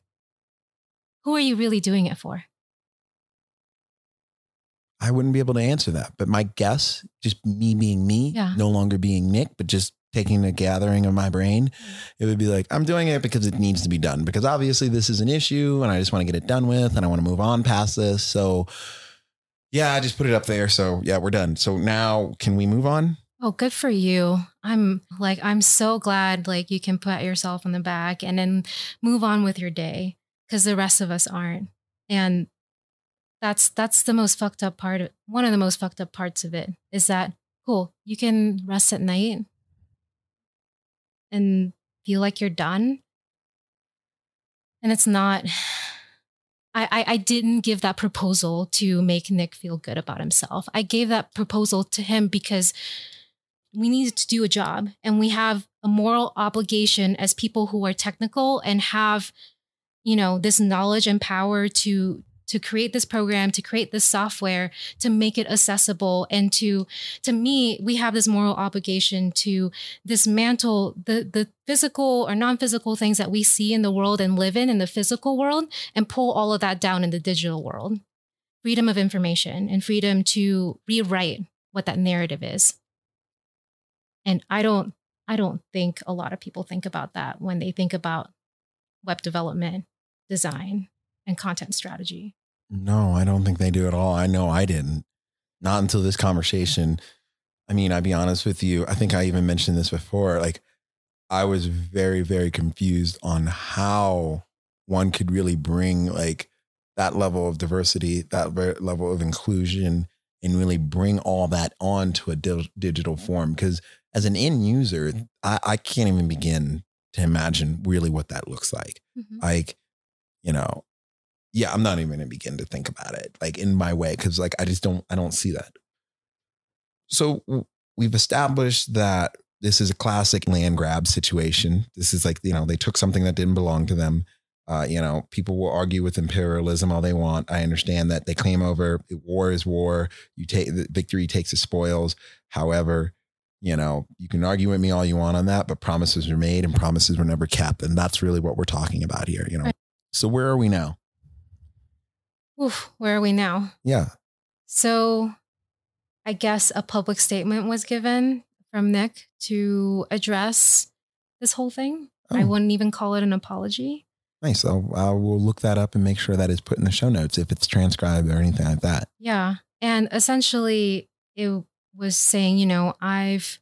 Who are you really doing it for? I wouldn't be able to answer that. But my guess, just me being me, Yeah. no longer being Nick, but just taking a gathering of my brain, it would be like, I'm doing it because it needs to be done. Because obviously this is an issue and I just want to get it done with and I want to move on past this. So yeah, I just put it up there. So yeah, we're done. So now can we move on? Oh, good for you. I'm like, I'm so glad like you can put yourself on the back and then move on with your day because the rest of us aren't. And that's that's the most fucked up part of one of the most fucked up parts of it is that cool, you can rest at night and feel like you're done. And it's not I, I, I didn't give that proposal to make Nick feel good about himself. I gave that proposal to him because we needed to do a job and we have a moral obligation as people who are technical and have you know this knowledge and power to to create this program to create this software to make it accessible and to to me we have this moral obligation to dismantle the the physical or non-physical things that we see in the world and live in in the physical world and pull all of that down in the digital world. Freedom of information and freedom to rewrite what that narrative is. And i don't i don't think a lot of people think about that when they think about web development design and content strategy No, I don't think they do at all. I know I didn't. Not until this conversation. I mean, I'll be honest with you. I think I even mentioned this before. Like, I was very, very confused on how one could really bring like that level of diversity, that level of inclusion, and really bring all that onto a di- digital form. Because as an end user, mm. I, I can't even begin to imagine really what that looks like mm-hmm. like you know yeah i'm not even gonna begin to think about it like in my way because like i just don't i don't see that. So we've established that this is a classic land grab situation. This is like you know they took something that didn't belong to them. Uh, you know people will argue with imperialism all they want. I understand that. They claim over war is war. You take the victory takes the spoils. However you know you can argue with me all you want on that but promises were made and promises were never kept and that's really what we're talking about here you know? Right. so where are we now Oof, where are we now yeah So I guess a public statement was given from Nick to address this whole thing. I Oh. wouldn't even call it an apology. Nice. I'll, I will look that up and make sure that is put in the show notes if it's transcribed or anything like that. Yeah. And essentially it was saying, you know, I've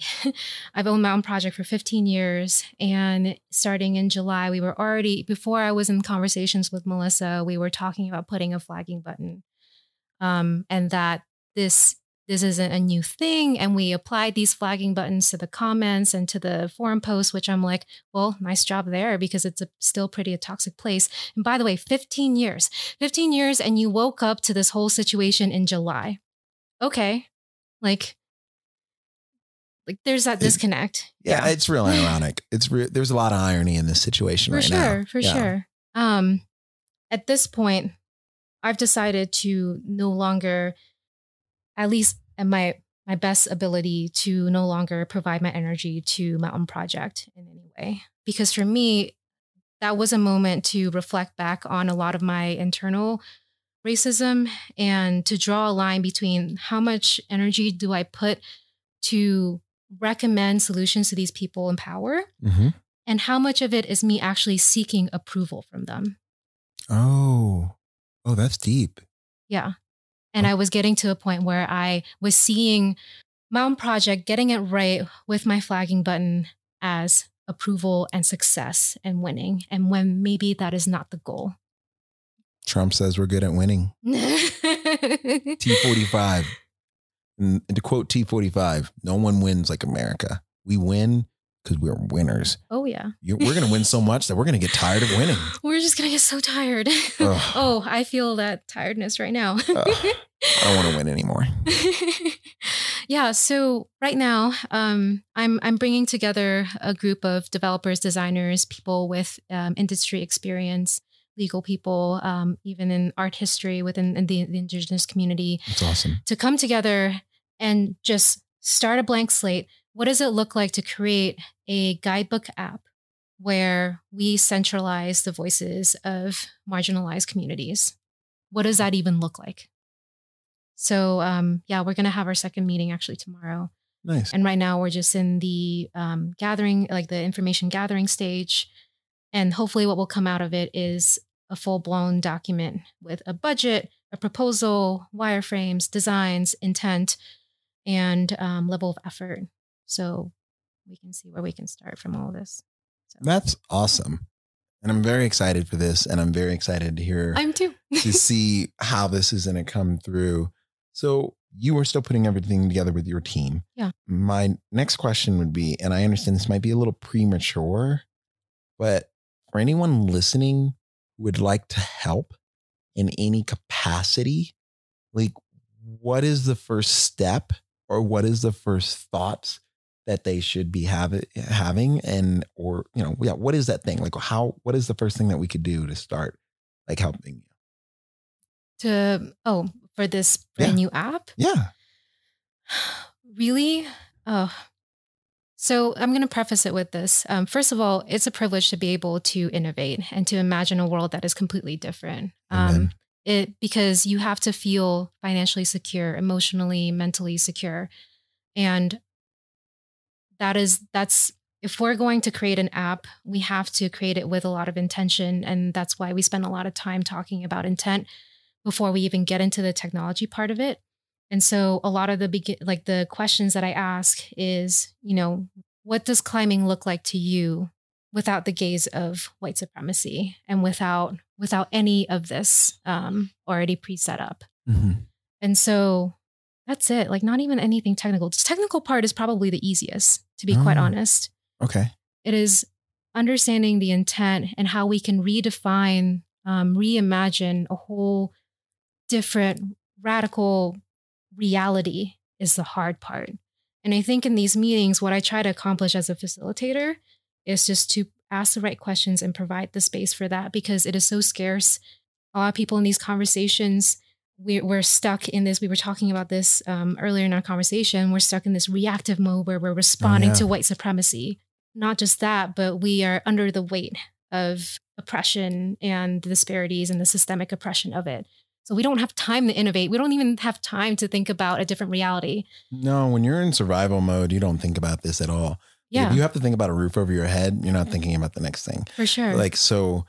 I've owned Mountain Project for 15 years and starting in July we were already before I was in conversations with Melissa, we were talking about putting a flagging button. Um and that this this isn't a new thing and we applied these flagging buttons to the comments and to the forum posts which i'm like well nice job there because it's a, still pretty a toxic place and by the way 15 years 15 years and you woke up to this whole situation in july okay like like there's that disconnect Yeah, it's real ironic. It's re- there's a lot of irony in this situation for right sure now. for Yeah. sure um at this point I've decided to no longer, at least at my my best ability to no longer provide my energy to Mountain Project in any way. Because for me, that was a moment to reflect back on a lot of my internal racism and to draw a line between how much energy do I put to recommend solutions to these people in power Mm-hmm. and how much of it is me actually seeking approval from them. Oh, oh, that's deep. Yeah. And I was getting to a point where I was seeing Mountain Project getting it right with my flagging button as approval and success and winning. And when maybe that is not the goal. Trump says we're good at winning. T45. And, and to quote T45, no one wins like America. We win because we're winners. oh, yeah. you we're going to win so much that we're going to get tired of winning. We're just going to get so tired. Oh, I feel that tiredness right now. Ugh. I don't want to win anymore. yeah so right now um, i'm i'm bringing together a group of developers designers people with um, industry experience legal people um, even in art history within in the, the indigenous community That's awesome. to come together and just start a blank slate. What does it look like to create a guidebook app where we centralize the voices of marginalized communities? What does that even look like? So um, yeah we're going to have our second meeting actually tomorrow. Nice. and right now we're just in the um, gathering like the information gathering stage. And hopefully what will come out of it is a full-blown document with a budget a proposal wireframes designs intent and um, level of effort so we can see where we can start from all this so That's awesome. And I'm very excited for this. And I'm very excited to hear i'm too to see how this is going to come through. So you are still putting everything together with your team. Yeah. My next question would be, and I understand this might be a little premature, but for anyone listening who would like to help in any capacity, like what is the first step or what is the first thoughts that they should be have, having and or you know yeah what is that thing? Like how what is the first thing that we could do to start like helping you? To oh for this brand new app? Yeah. Really? Oh. So i'm going to preface it with this. Um, first of all it's a privilege to be able to innovate and to imagine a world that is completely different. Um. It because you have to feel financially secure emotionally mentally secure. And that is that's if we're going to create an app we have to create it with a lot of intention and that's why we spend a lot of time talking about intent before we even get into the technology part of it. And so a lot of the begin like the questions that I ask is, you know, what does climbing look like to you without the gaze of white supremacy and without without any of this um, already pre-set up. Mhm. And so that's it. Like not even anything technical. The technical part is probably the easiest, to be quite Oh. honest. okay It is understanding the intent and how we can redefine, um, reimagine a whole different, radical reality is the hard part. And I think in these meetings, what I try to accomplish as a facilitator is just to ask the right questions and provide the space for that because it is so scarce. A lot of people in these conversations, we, we're stuck in this. We were talking about this um, earlier in our conversation. We're stuck in this reactive mode where we're responding yeah. to white supremacy. Not just that, but we are under the weight of oppression and the disparities and the systemic oppression of it. So we don't have time to innovate. We don't even have time to think about a different reality. no when you're in survival mode you don't think about this at all Yeah, if you have to think about a roof over your head you're not thinking about the next thing. For sure. like so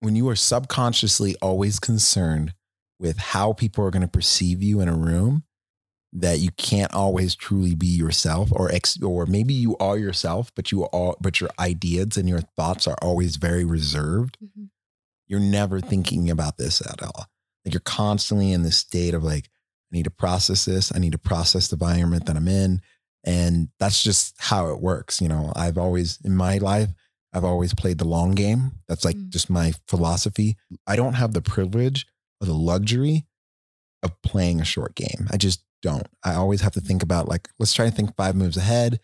when you are subconsciously always concerned with how people are going to perceive you in a room that you can't always truly be yourself or ex or maybe you are yourself but you are but your ideas and your thoughts are always very reserved Mhm. you're never thinking about this at all. Like you're constantly in this state of like i need to process this. I need to process the environment that i'm in and that's just how it works you know i've always in my life i've always played the long game that's like Mm. just my philosophy i don't have the privilege or the luxury of playing a short game i just don't i always have to think about like let's try to think five moves ahead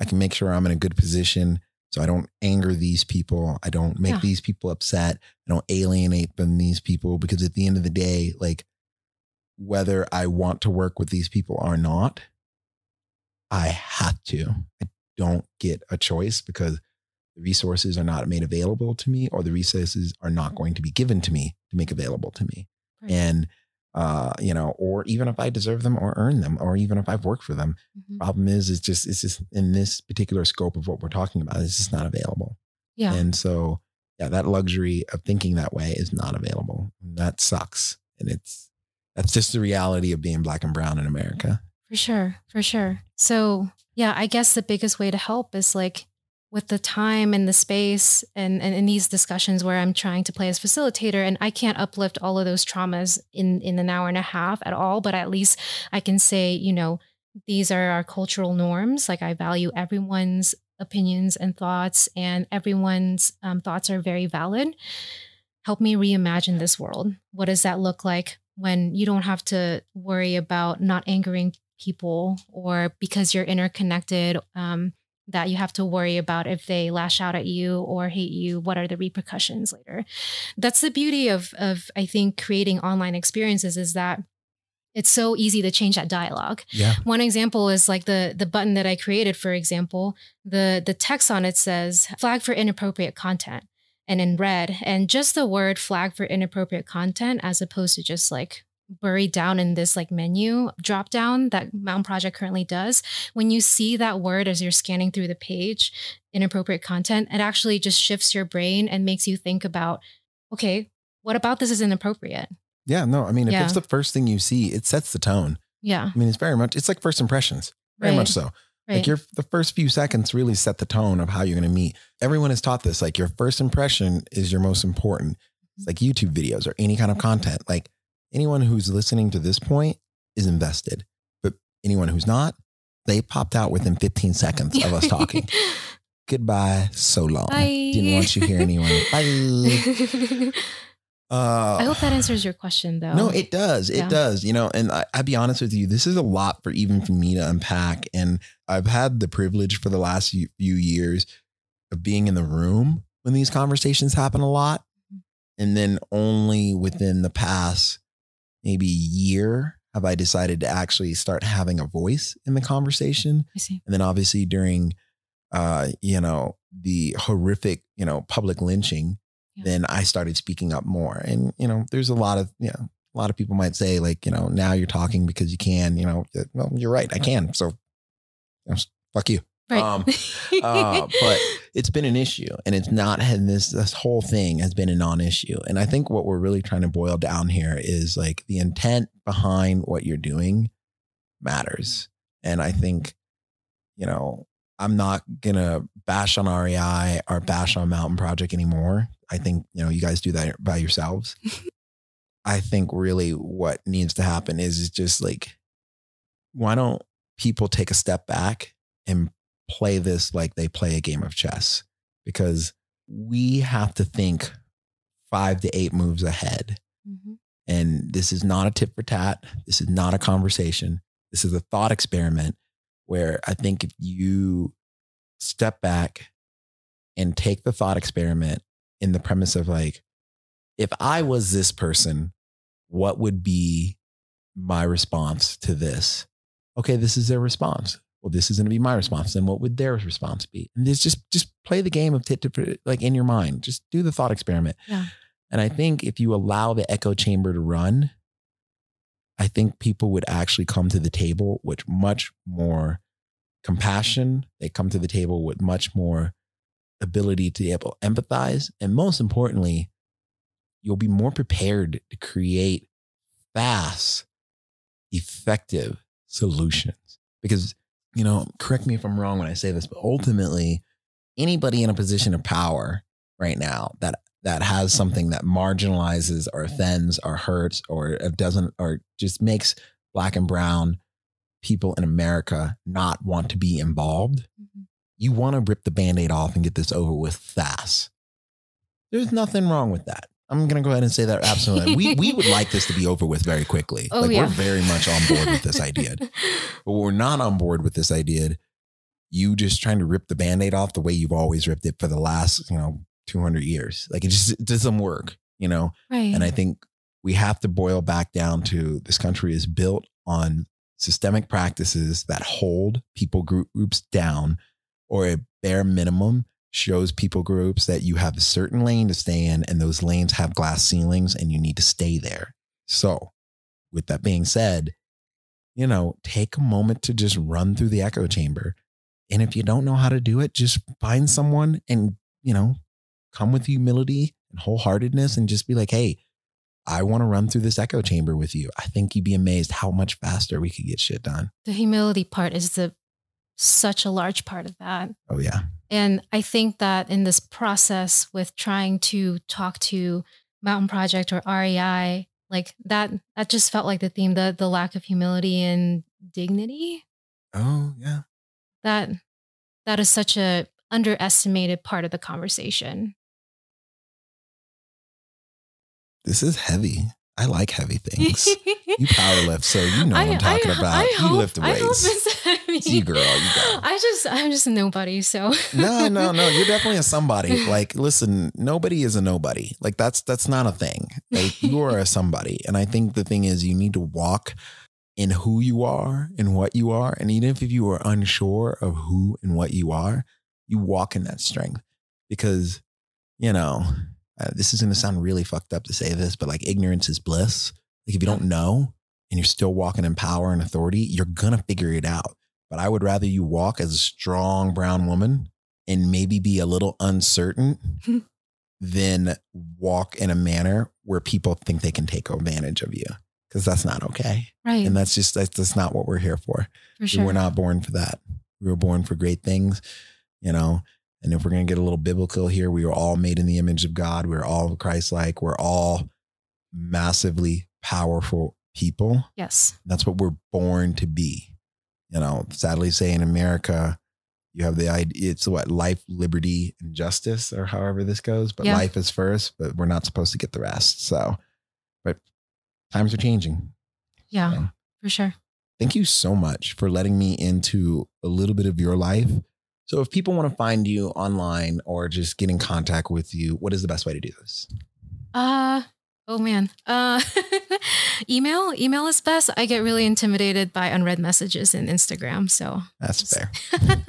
i can make sure i'm in a good position So I don't anger these people. I don't make Yeah. these people upset. I don't alienate them these people because at the end of the day, like whether I want to work with these people or not, I have to. I don't get a choice because the resources are not made available to me or the resources are not going to be given to me to make available to me. Right. And uh, you know, or even if I deserve them or earn them, or even if I've worked for them, Mhm. problem is it's just it's just in this particular scope of what we're talking about, it's just not available. Yeah. And so yeah, that luxury of thinking that way is not available. And that sucks. And it's that's just the reality of being black and brown in America. For sure, for sure. So, yeah, I guess the biggest way to help is like with the time and the space and, and in these discussions where I'm trying to play as facilitator and I can't uplift all of those traumas in in an hour and a half at all, but at least I can say, you know, these are our cultural norms. Like I value everyone's opinions and thoughts and everyone's um, thoughts are very valid. Help me reimagine this world. What does that look like when you don't have to worry about not angering people or because you're interconnected um, that you have to worry about if they lash out at you or hate you what are the repercussions later? That's the beauty of of i think creating online experiences is that it's so easy to change that dialogue. Yeah. one example is like the the button that i created for example. The the text on it says flag for inappropriate content and in red and just the word flag for inappropriate content as opposed to just like buried down in this like menu drop down that Mountain Project currently does. When you see that word as you're scanning through the page, inappropriate content, it actually just shifts your brain and makes you think about, okay, what about this is inappropriate? Yeah. No, I mean, if Yeah. it's the first thing you see, it sets the tone. Yeah. I mean, it's very much, it's like first impressions, very Right. much so. Right. Like your the first few seconds really set the tone of how you're going to meet. Everyone is taught this. Like your first impression is your most important. It's mm-hmm. like YouTube videos or any kind of content. Like anyone who's listening to this point is invested, but anyone who's not, they popped out within 15 seconds of us talking. Goodbye. So long. Bye. Didn't want you here anyway. Bye. Uh, I hope that answers your question though. no, it does. It Yeah. does. You know, and I, I'll be honest with you, this is a lot for even for me to unpack. And I've had the privilege for the last few few years of being in the room when these conversations happen a lot. And then only within the past maybe year have I decided to actually start having a voice in the conversation. I see. And then obviously during, uh, you know, the horrific, you know, public lynching, Yeah. then I started speaking up more. And, you know, there's a lot of, you know, a lot of people might say like, you know, now you're talking because you can, you know, well, you're right. I can. So you know, fuck you. Right. Um, uh, but it's been an issue and it's not had this, this whole thing has been a non-issue. And I think what we're really trying to boil down here is like the intent behind what you're doing matters. And I think, you know, I'm not gonna bash on REI or bash on Mountain Project anymore. I think, you know, you guys do that by yourselves. I think really what needs to happen is, is just like, why don't people take a step back and play this like they play a game of chess? Because we have to think five to eight moves ahead. Mhm. And this is not a tit for tat. This is not a conversation. This is a thought experiment where I think if you step back and take the thought experiment in the premise of like, if I was this person, what would be my response to this? Okay, this is their response. Well, this is going to be my response. Then what would their response be? And just just play the game of tit to like in your mind. Just do the thought experiment. Yeah. And I think if you allow the echo chamber to run, I think people would actually come to the table with much more compassion. They come to the table with much more ability to be able to empathize. And most importantly, you'll be more prepared to create fast, effective solutions. Because, you know, correct me if I'm wrong when I say this, but ultimately, anybody in a position of power right now that that has something that marginalizes or offends or hurts or doesn't or just makes black and brown people in America not want to be involved, Mhm. you want to rip the band-aid off and get this over with fast. There's nothing wrong with that. I'm gonna go ahead and say that absolutely. we we would like this to be over with very quickly. Oh, like yeah. we're very much on board with this idea. But we're not on board with this idea. you just trying to rip the band-aid off the way you've always ripped it for the last, you know, 200 years. Like it just it doesn't work, you know? Right. And I think we have to boil back down to this country is built on systemic practices that hold people groups down or a bare minimum shows people groups that you have a certain lane to stay in and those lanes have glass ceilings and you need to stay there. So, with that being said, you know, take a moment to just run through the echo chamber. And if you don't know how to do it, just find someone and, you know, come with humility and wholeheartedness and just be like, hey, I want to run through this echo chamber with you. I think you'd be amazed how much faster we could get shit done. the humility part is the such a large part of that. Oh, yeah. And I think that in this process with trying to talk to Mountain Project or REI, like that that just felt like the theme, the the lack of humility and dignity. Oh, yeah. That that is such a underestimated part of the conversation. This is heavy. I like heavy things. you power lift, so you know what I, am talking about. you hope- lift I weights. heavy. It's you, girl. You go. I just I'm just a nobody, so no, no, no. You're definitely a somebody. Like, listen, nobody is a nobody. Like that's that's not a thing. Like you are a somebody. And I think the thing is you need to walk in who you are and what you are. And even if you are unsure of who and what you are, you walk in that strength. Because, you know, uh, this is gonna sound really fucked up to say this, but like ignorance is bliss. Like if you don't know and you're still walking in power and authority, you're gonna figure it out. But I would rather you walk as a strong brown woman and maybe be a little uncertain than walk in a manner where people think they can take advantage of you. Because that's not okay. right And that's just, that's, that's not what we're here for. for sure. We're not born for that. We were born for great things, you know. And if we're going to get a little biblical here, we are all made in the image of God. We're all Christ like. We're all massively powerful people. yes. That's what we're born to be. You know, sadly say in America, you have the idea it's what life, liberty, and justice, or however this goes. But Yeah. life is first, but we're not supposed to get the rest. So, but times are changing. Yeah, Yeah. for sure. Thank you so much for letting me into a little bit of your life. So, if people want to find you online or just get in contact with you, what is the best way to do this? Uh oh man. Uh email. Email is best. I get really intimidated by unread messages in Instagram. So That's fair.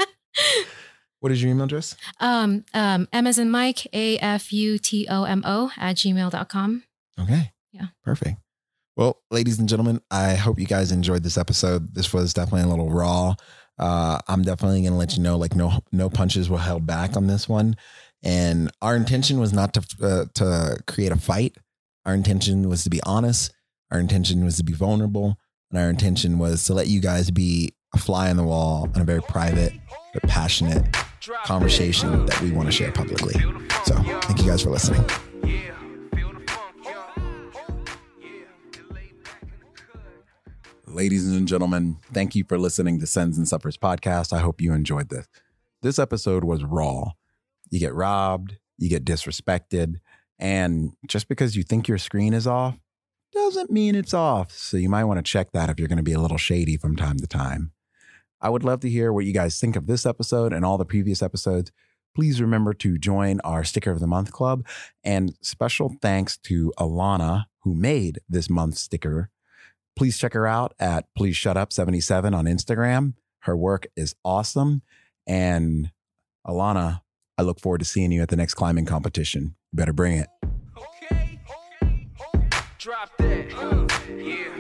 What is your email address? um um M as in Mike, A F U T O M O at gmail.com. Okay. Yeah. Perfect. Well, ladies and gentlemen, I hope you guys enjoyed this episode. This was definitely a little raw. Uh, I'm definitely going to let you know, like no, no punches were held back on this one. And our intention was not to, uh, to create a fight. Our intention was to be honest. Our intention was to be vulnerable. And our intention was to let you guys be a fly on the wall on a very private but passionate conversation that we want to share publicly. So thank you guys for listening. Ladies and gentlemen, thank you for listening to Sends and Suppers podcast. I hope you enjoyed this. This episode was raw. You get robbed, you get disrespected, and just because you think your screen is off doesn't mean it's off. So you might want to check that if you're going to be a little shady from time to time. I would love to hear what you guys think of this episode and all the previous episodes. Please remember to join our Sticker of the Month Club. And special thanks to Alana, who made this month's sticker please check her out at please shut up 77 on instagram. Her work is awesome. And alana i look forward to seeing you at the next climbing competition. You better bring it. Okay, drop that. Uh,